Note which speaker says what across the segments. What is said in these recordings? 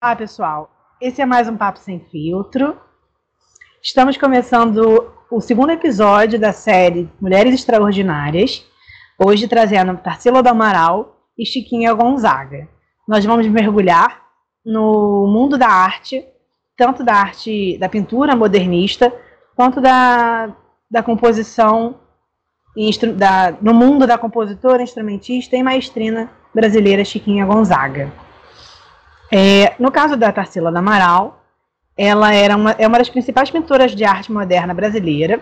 Speaker 1: Olá, pessoal. Esse é mais um Papo Sem Filtro. Estamos começando o segundo episódio da série Mulheres Extraordinárias. Hoje trazendo Tarsila do Amaral e Chiquinha Gonzaga. Nós vamos mergulhar no mundo da arte, tanto da arte da pintura modernista, quanto da, da composição da, no mundo da compositora, instrumentista e maestrina brasileira Chiquinha Gonzaga. É, no caso da Tarsila do Amaral, ela era uma, é uma das principais pintoras de arte moderna brasileira.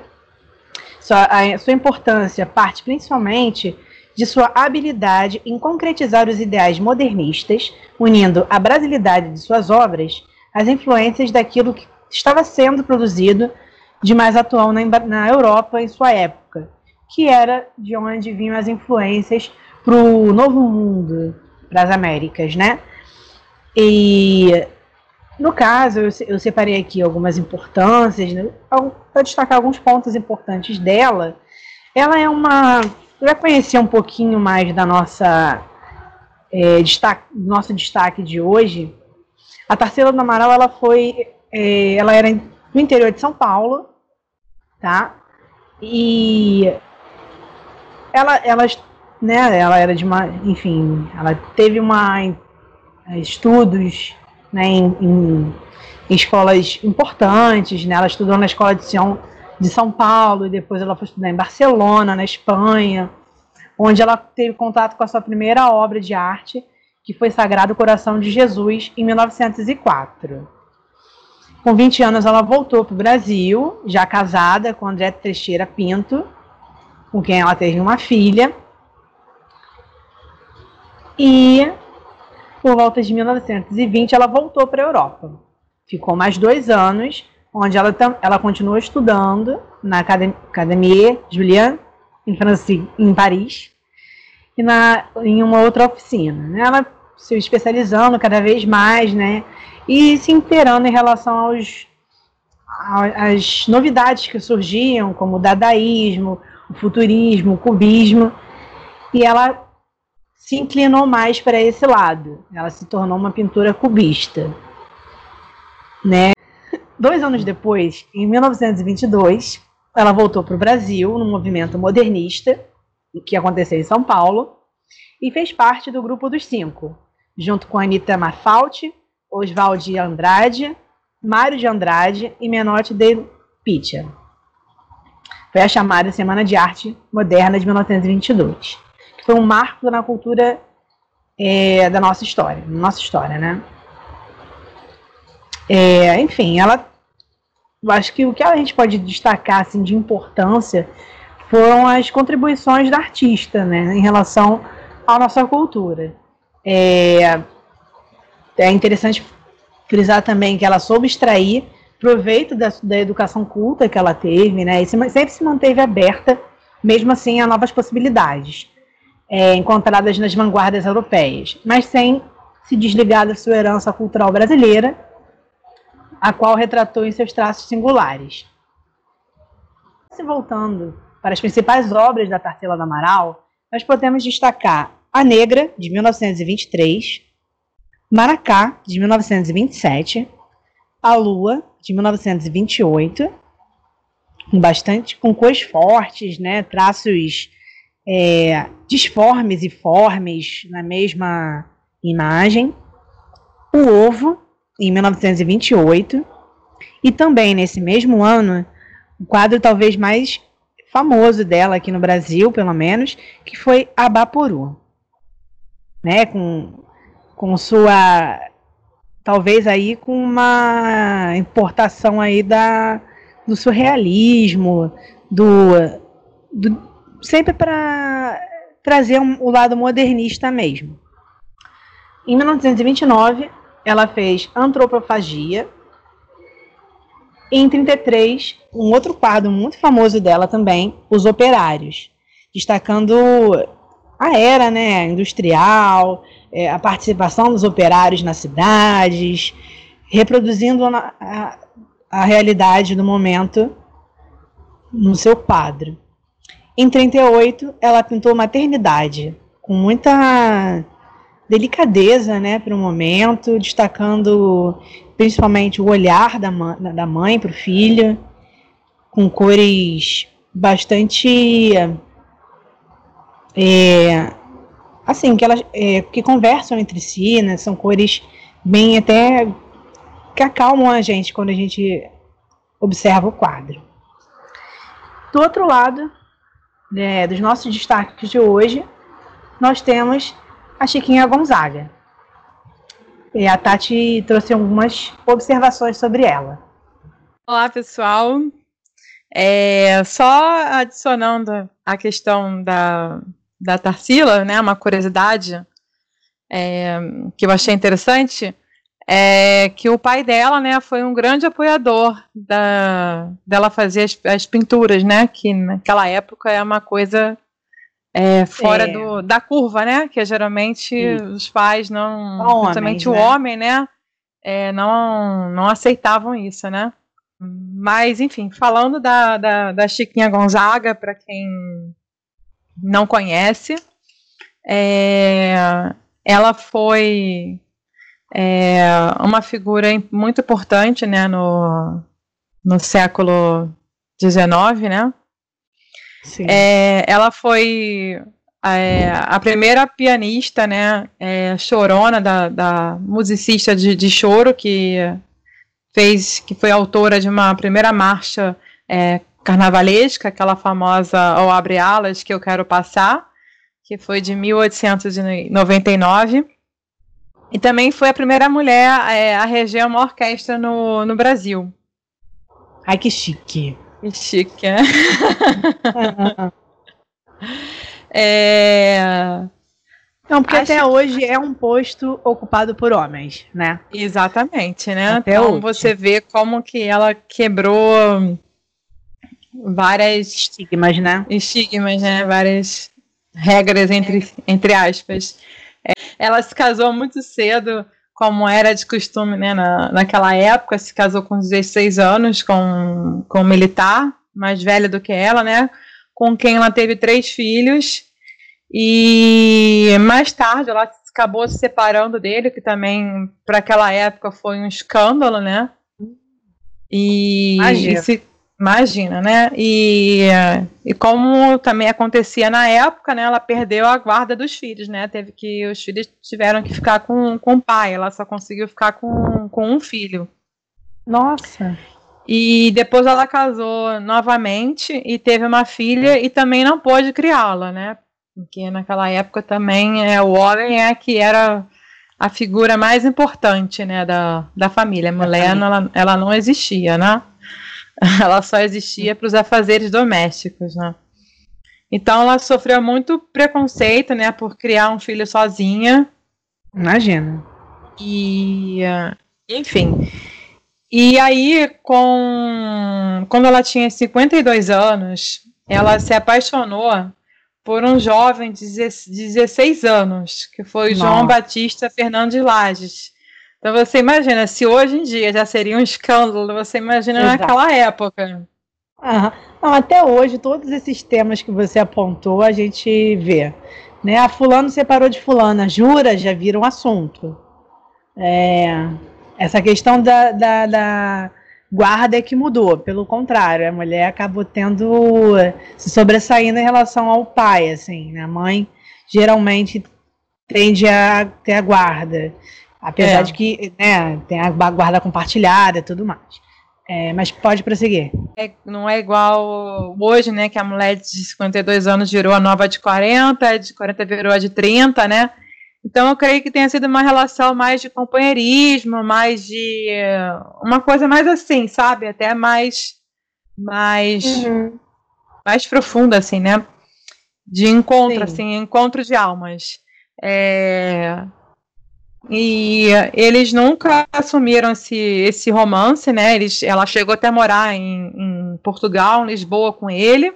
Speaker 1: Sua, a, sua importância parte principalmente de sua habilidade em concretizar os ideais modernistas, unindo a brasilidade de suas obras às influências daquilo que estava sendo produzido de mais atual na, na Europa em sua época, que era de onde vinham as influências para o Novo Mundo, para as Américas, né? E no caso, eu, eu separei aqui algumas importâncias, né, para destacar alguns pontos importantes dela. Ela é uma. Vai conhecer um pouquinho mais da nossa é, destaque, nosso destaque de hoje. A Tarsila do Amaral, ela foi, é, ela era no interior de São Paulo, tá? E ela, ela, né, ela era de uma, enfim, ela teve uma estudos né, em, em, em, escolas importantes. Né? Ela estudou na escola de São, de São Paulo e depois ela foi estudar em Barcelona, na Espanha, onde ela teve contato com a sua primeira obra de arte, que foi Sagrado Coração de Jesus, em 1904. Com 20 anos, ela voltou para o Brasil, já casada com André Teixeira Pinto, com quem ela teve uma filha. E por volta de 1920, ela voltou para a Europa. Ficou mais dois anos, onde ela, ela continuou estudando na Academie Julien, em, em Paris, e na, em uma outra oficina. Né? Ela se especializando cada vez mais, né? E se inteirando em relação aos as novidades que surgiam, como o dadaísmo, o futurismo, o cubismo, e ela se inclinou mais para esse lado. Ela se tornou uma pintora cubista. Né? Dois anos depois, em 1922, ela voltou para o Brasil no movimento modernista, que aconteceu em São Paulo, e fez parte do Grupo dos Cinco, junto com Anita Mafalti, Oswald de Andrade, Mário de Andrade e Menotti de Pitia. Foi a chamada Semana de Arte Moderna de 1922 foi um marco na cultura é, da nossa história, nossa história, né? É, enfim, ela, eu acho que o que a gente pode destacar assim de importância foram as contribuições da artista, né, em relação à nossa cultura. É, é interessante frisar também que ela soube extrair proveito da, da educação culta que ela teve, né, e sempre se manteve aberta, mesmo assim, a novas possibilidades é, encontradas nas vanguardas europeias, mas sem se desligar da sua herança cultural brasileira, a qual retratou em seus traços singulares. Se voltando para as principais obras da Tarsila do Amaral, nós podemos destacar A Negra, de 1923, Maracá, de 1927, A Lua, de 1928, com bastante com cores fortes, né, traços é, disformes e formes na mesma imagem. O Ovo, em 1928. E também nesse mesmo ano, o quadro talvez mais famoso dela aqui no Brasil, pelo menos, que foi Abaporu. Né, com, com sua talvez aí com uma importação aí da do surrealismo, do, do sempre para trazer um, o lado modernista mesmo. Em 1929, ela fez Antropofagia. Em 33, um outro quadro muito famoso dela também, Os Operários, destacando a era né, industrial, é, a participação dos operários nas cidades, reproduzindo a, a, a realidade do momento no seu quadro. Em 38, ela pintou Maternidade, com muita delicadeza, né, para o momento, destacando principalmente o olhar da, da mãe para o filho, com cores bastante é, assim que elas é, que conversam entre si, né? São cores bem até que acalmam a gente quando a gente observa o quadro. Do outro lado, né, dos nossos destaques de hoje, nós temos a Chiquinha Gonzaga. E a Tati trouxe algumas observações sobre ela.
Speaker 2: Olá, pessoal. É, só adicionando a questão da, da Tarsila, né, uma curiosidade é, que eu achei interessante, é que o pai dela, né, foi um grande apoiador da, dela fazer as, as pinturas, né, que naquela época é uma coisa é, fora é. Do, da curva, né? Que geralmente os pais não, principalmente o né? homem, né? É, não, não aceitavam isso, né? Mas, enfim, falando da, da, da Chiquinha Gonzaga, para quem não conhece, é, ela foi é, uma figura muito importante né, no, no século XIX, né? É, ela foi é, a primeira pianista, né, é, chorona da, da musicista de, de, choro que fez, que foi autora de uma primeira marcha é, carnavalesca, aquela famosa "O Abre Alas que eu quero passar, que foi de 1899. E também foi a primeira mulher é, a reger uma orquestra no, no Brasil.
Speaker 1: Ai, que chique.
Speaker 2: Que chique, né? é...
Speaker 1: Não, porque Acho até hoje é um posto ocupado por homens, né?
Speaker 2: Exatamente, né? Até então hoje. você vê como que ela quebrou várias
Speaker 1: estigmas, né?
Speaker 2: Estigmas, né? Várias regras entre, entre aspas. Ela se casou muito cedo como era de costume né, na, naquela época, se casou com 16 anos com, com um militar, mais velho do que ela, né? Com quem ela teve três filhos. E mais tarde ela acabou se separando dele, que também para aquela época foi um escândalo, né? E, e se, Imagina, né? E, e como também acontecia na época, né? Ela perdeu a guarda dos filhos, né? Teve que os filhos tiveram que ficar com, com o pai. Ela só conseguiu ficar com, com um filho.
Speaker 1: Nossa.
Speaker 2: E depois ela casou novamente e teve uma filha e também não pôde criá-la, né? Porque naquela época também é, o homem é que era a figura mais importante, né, da, da família. A mulher, ela, ela não existia, né? ela só existia para os afazeres domésticos, né? Então ela sofreu muito preconceito, né, por criar um filho sozinha.
Speaker 1: Imagina.
Speaker 2: E, enfim. E aí, com quando ela tinha 52 anos, ela se apaixonou por um jovem de 16 anos, que foi Nossa. João Batista Fernandes Lages. Então você imagina, se hoje em dia já seria um escândalo, você imagina Exato. naquela época.
Speaker 1: Ah, não, até hoje, todos esses temas que você apontou, a gente vê. Né? A fulano separou de fulana, jura, já vira um assunto. É, essa questão da, da, da, guarda é que mudou, pelo contrário, a mulher acabou tendo, se sobressaindo em relação ao pai, assim, né? a mãe geralmente tende a ter a guarda. Apesar é. de que né, tem a guarda compartilhada e tudo mais. É, mas pode prosseguir.
Speaker 2: É, não é igual hoje, né? Que a mulher de 52 anos virou a nova de 40, de 40 virou a de 30, né? Então eu creio que tenha sido uma relação mais de companheirismo, mais de. uma coisa mais assim, sabe? Até mais. mais. Uhum. mais profunda, assim, né? De encontro, Sim. assim, encontro de almas. É, e eles nunca assumiram esse, esse romance, né? Eles, ela chegou até a morar em, em Portugal, em Lisboa, com ele.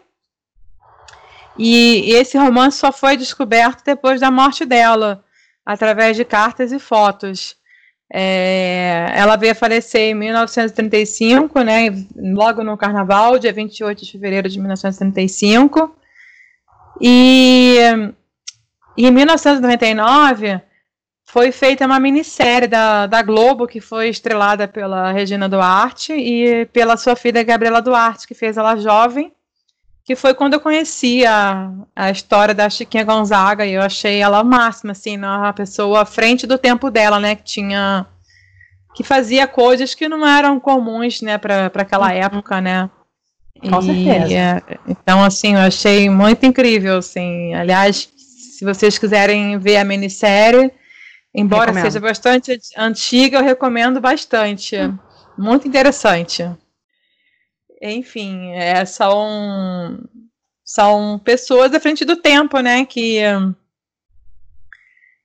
Speaker 2: E esse romance só foi descoberto depois da morte dela, através de cartas e fotos. É, ela veio a falecer em 1935, né, logo no carnaval, dia 28 de fevereiro de 1935. E, e em 1999 foi feita uma minissérie da, da Globo, que foi estrelada pela Regina Duarte e pela sua filha Gabriela Duarte, que fez ela jovem, que foi quando eu conheci a, a história da Chiquinha Gonzaga, e eu achei ela máxima, assim, uma pessoa à frente do tempo dela, né, que tinha, que fazia coisas que não eram comuns, né, para aquela uhum. época, né.
Speaker 1: Com e, certeza. É,
Speaker 2: então, assim, eu achei muito incrível, assim, aliás, se vocês quiserem ver a minissérie, Embora recomendo. seja bastante antiga, eu recomendo bastante. Hum. Muito interessante. Enfim, é, são, são pessoas à frente do tempo, né? Que,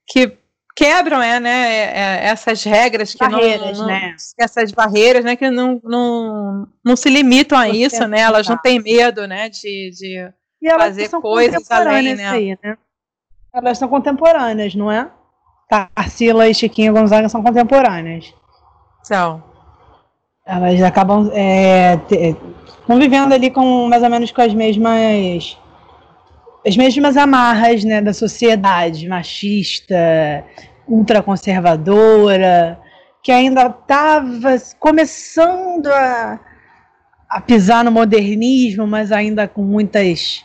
Speaker 2: que quebram é, né, é, é essas regras que
Speaker 1: barreiras,
Speaker 2: não,
Speaker 1: não, né?
Speaker 2: essas barreiras né que não, não, não se limitam a Você isso né elas não têm medo né de, de fazer coisas além né? Aí, né
Speaker 1: elas são contemporâneas não é Tarsila e Chiquinha Gonzaga são contemporâneas.
Speaker 2: São.
Speaker 1: Elas acabam é, te, convivendo ali com mais ou menos com as mesmas as mesmas amarras né, da sociedade machista, ultraconservadora, que ainda estava começando a, a pisar no modernismo, mas ainda com muitas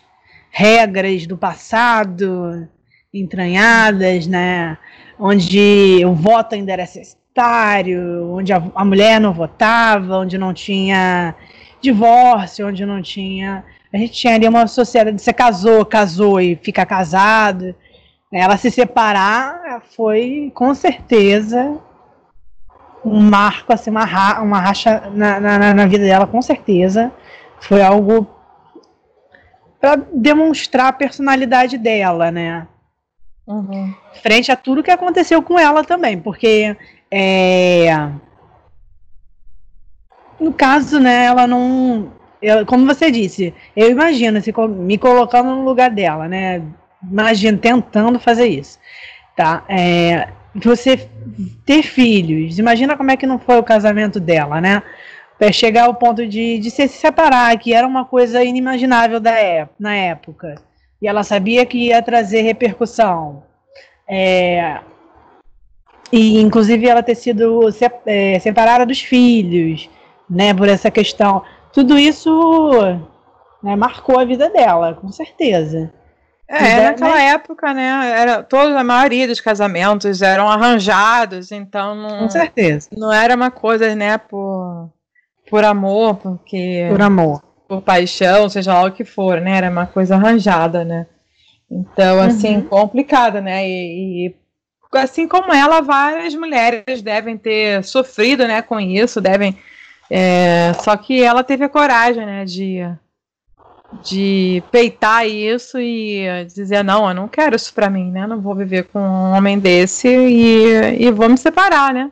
Speaker 1: regras do passado entranhadas, né? Onde o voto ainda era cestário, onde a, a mulher não votava, onde não tinha divórcio, onde não tinha. A gente tinha ali uma sociedade. Você casou, casou e fica casado. Né? Ela se separar foi com certeza um marco, assim, uma, ra uma racha na, na, na vida dela, com certeza. Foi algo para demonstrar a personalidade dela, né?
Speaker 2: Uhum.
Speaker 1: Frente a tudo que aconteceu com ela também, porque é, no caso, né, ela não. Eu, como você disse, eu imagino se me colocando no lugar dela, né? Imagino tentando fazer isso. Tá? É, você ter filhos, imagina como é que não foi o casamento dela, né? Para chegar ao ponto de, de se separar, que era uma coisa inimaginável da época, na época e ela sabia que ia trazer repercussão. É, e inclusive ela ter sido se, é, separada dos filhos, né, por essa questão. Tudo isso né, marcou a vida dela, com certeza.
Speaker 2: É, naquela né? época, né, era toda a maioria dos casamentos eram arranjados, então não,
Speaker 1: com certeza.
Speaker 2: Não era uma coisa, né, por por amor, porque
Speaker 1: por amor
Speaker 2: por paixão, seja lá o que for, né? Era uma coisa arranjada, né? Então, assim, uhum. complicada, né? E, e, assim como ela, várias mulheres devem ter sofrido, né, com isso, devem. É, só que ela teve a coragem, né, de, de peitar isso e dizer não, eu não quero isso para mim, né? Não vou viver com um homem desse e, e vou me separar, né?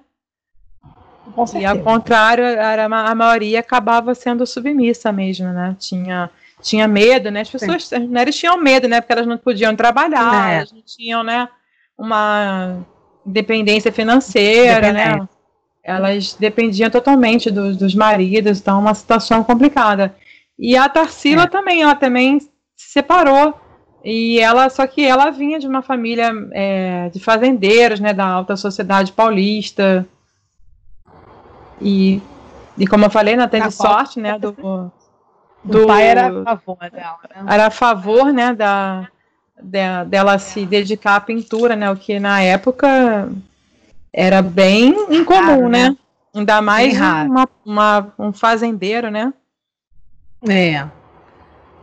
Speaker 2: E ao contrário, era, a maioria acabava sendo submissa mesmo, né? Tinha, tinha medo, né? As pessoas, Sim. as mulheres tinham medo, né? Porque elas não podiam trabalhar, é. elas não tinham, né? Uma independência financeira, né? Elas dependiam totalmente dos, dos maridos, então uma situação complicada. E a Tarsila é. também, ela também se separou. E ela, só que ela vinha de uma família é, de fazendeiros, né, da alta sociedade paulista. E, e como eu falei, ela teve sorte, né? Do,
Speaker 1: do, o pai era a favor dela. Né?
Speaker 2: Era a favor, né? Da, de, dela se dedicar à pintura, né? O que na época era bem incomum, raro, né? né? Ainda mais uma, uma, um fazendeiro, né?
Speaker 1: É.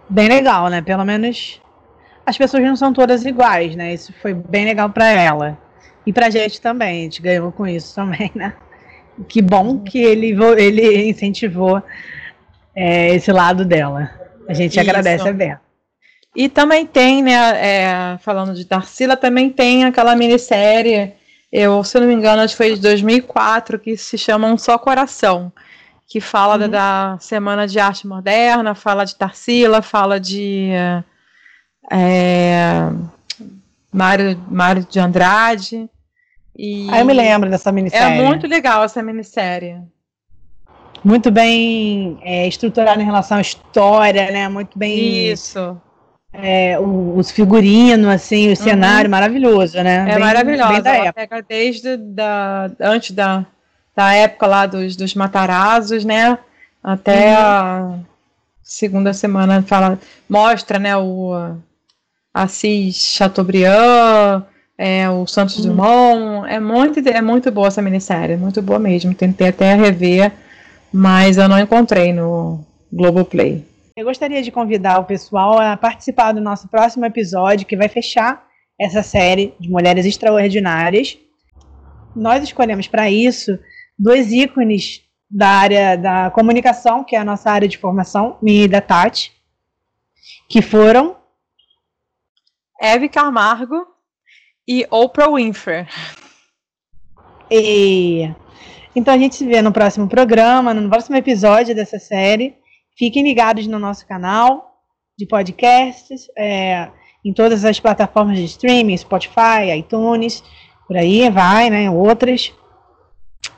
Speaker 1: Bem legal, né? Pelo menos as pessoas não são todas iguais, né? Isso foi bem legal para ela. E pra gente também, a gente ganhou com isso também, né? Que bom que ele, ele incentivou é, esse lado dela. A gente Isso. agradece a Bea.
Speaker 2: E também tem, né, é, falando de Tarsila, também tem aquela minissérie, eu, se não me engano, acho que foi de 2004, que se chama Um Só Coração, que fala uhum. da, da, Semana de Arte Moderna, fala de Tarsila, fala de é, Mário, Mário de Andrade,
Speaker 1: e ah, eu me lembro dessa minissérie.
Speaker 2: É muito legal essa minissérie.
Speaker 1: Muito bem é, estruturada em relação à história, né? Muito bem.
Speaker 2: Isso.
Speaker 1: é, os figurinos, assim, o uhum. cenário maravilhoso, né?
Speaker 2: É bem, maravilhoso. Bem Ela pega desde da, antes da, da época lá dos, dos Matarazos, né? Até uhum. a segunda semana fala, mostra, né, o Assis Chateaubriand, é, o Santos uhum. Dumont. É muito, é muito boa essa minissérie, muito boa mesmo. Tentei até rever, mas eu não encontrei no Globoplay.
Speaker 1: Eu gostaria de convidar o pessoal a participar do nosso próximo episódio, que vai fechar essa série de Mulheres Extraordinárias. Nós escolhemos para isso dois ícones da área da comunicação, que é a nossa área de formação, minha e da Tati, que foram
Speaker 2: Eve Camargo e Oprah Winfrey.
Speaker 1: E... Então a gente se vê no próximo programa, no próximo episódio dessa série. Fiquem ligados no nosso canal de podcasts, é, em todas as plataformas de streaming, Spotify, iTunes, por aí vai, né? Outras.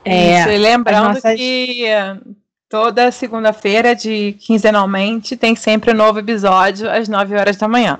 Speaker 2: É, Isso, e lembrando nossas... que toda segunda-feira, de quinzenalmente, tem sempre um novo episódio às 9 horas da manhã.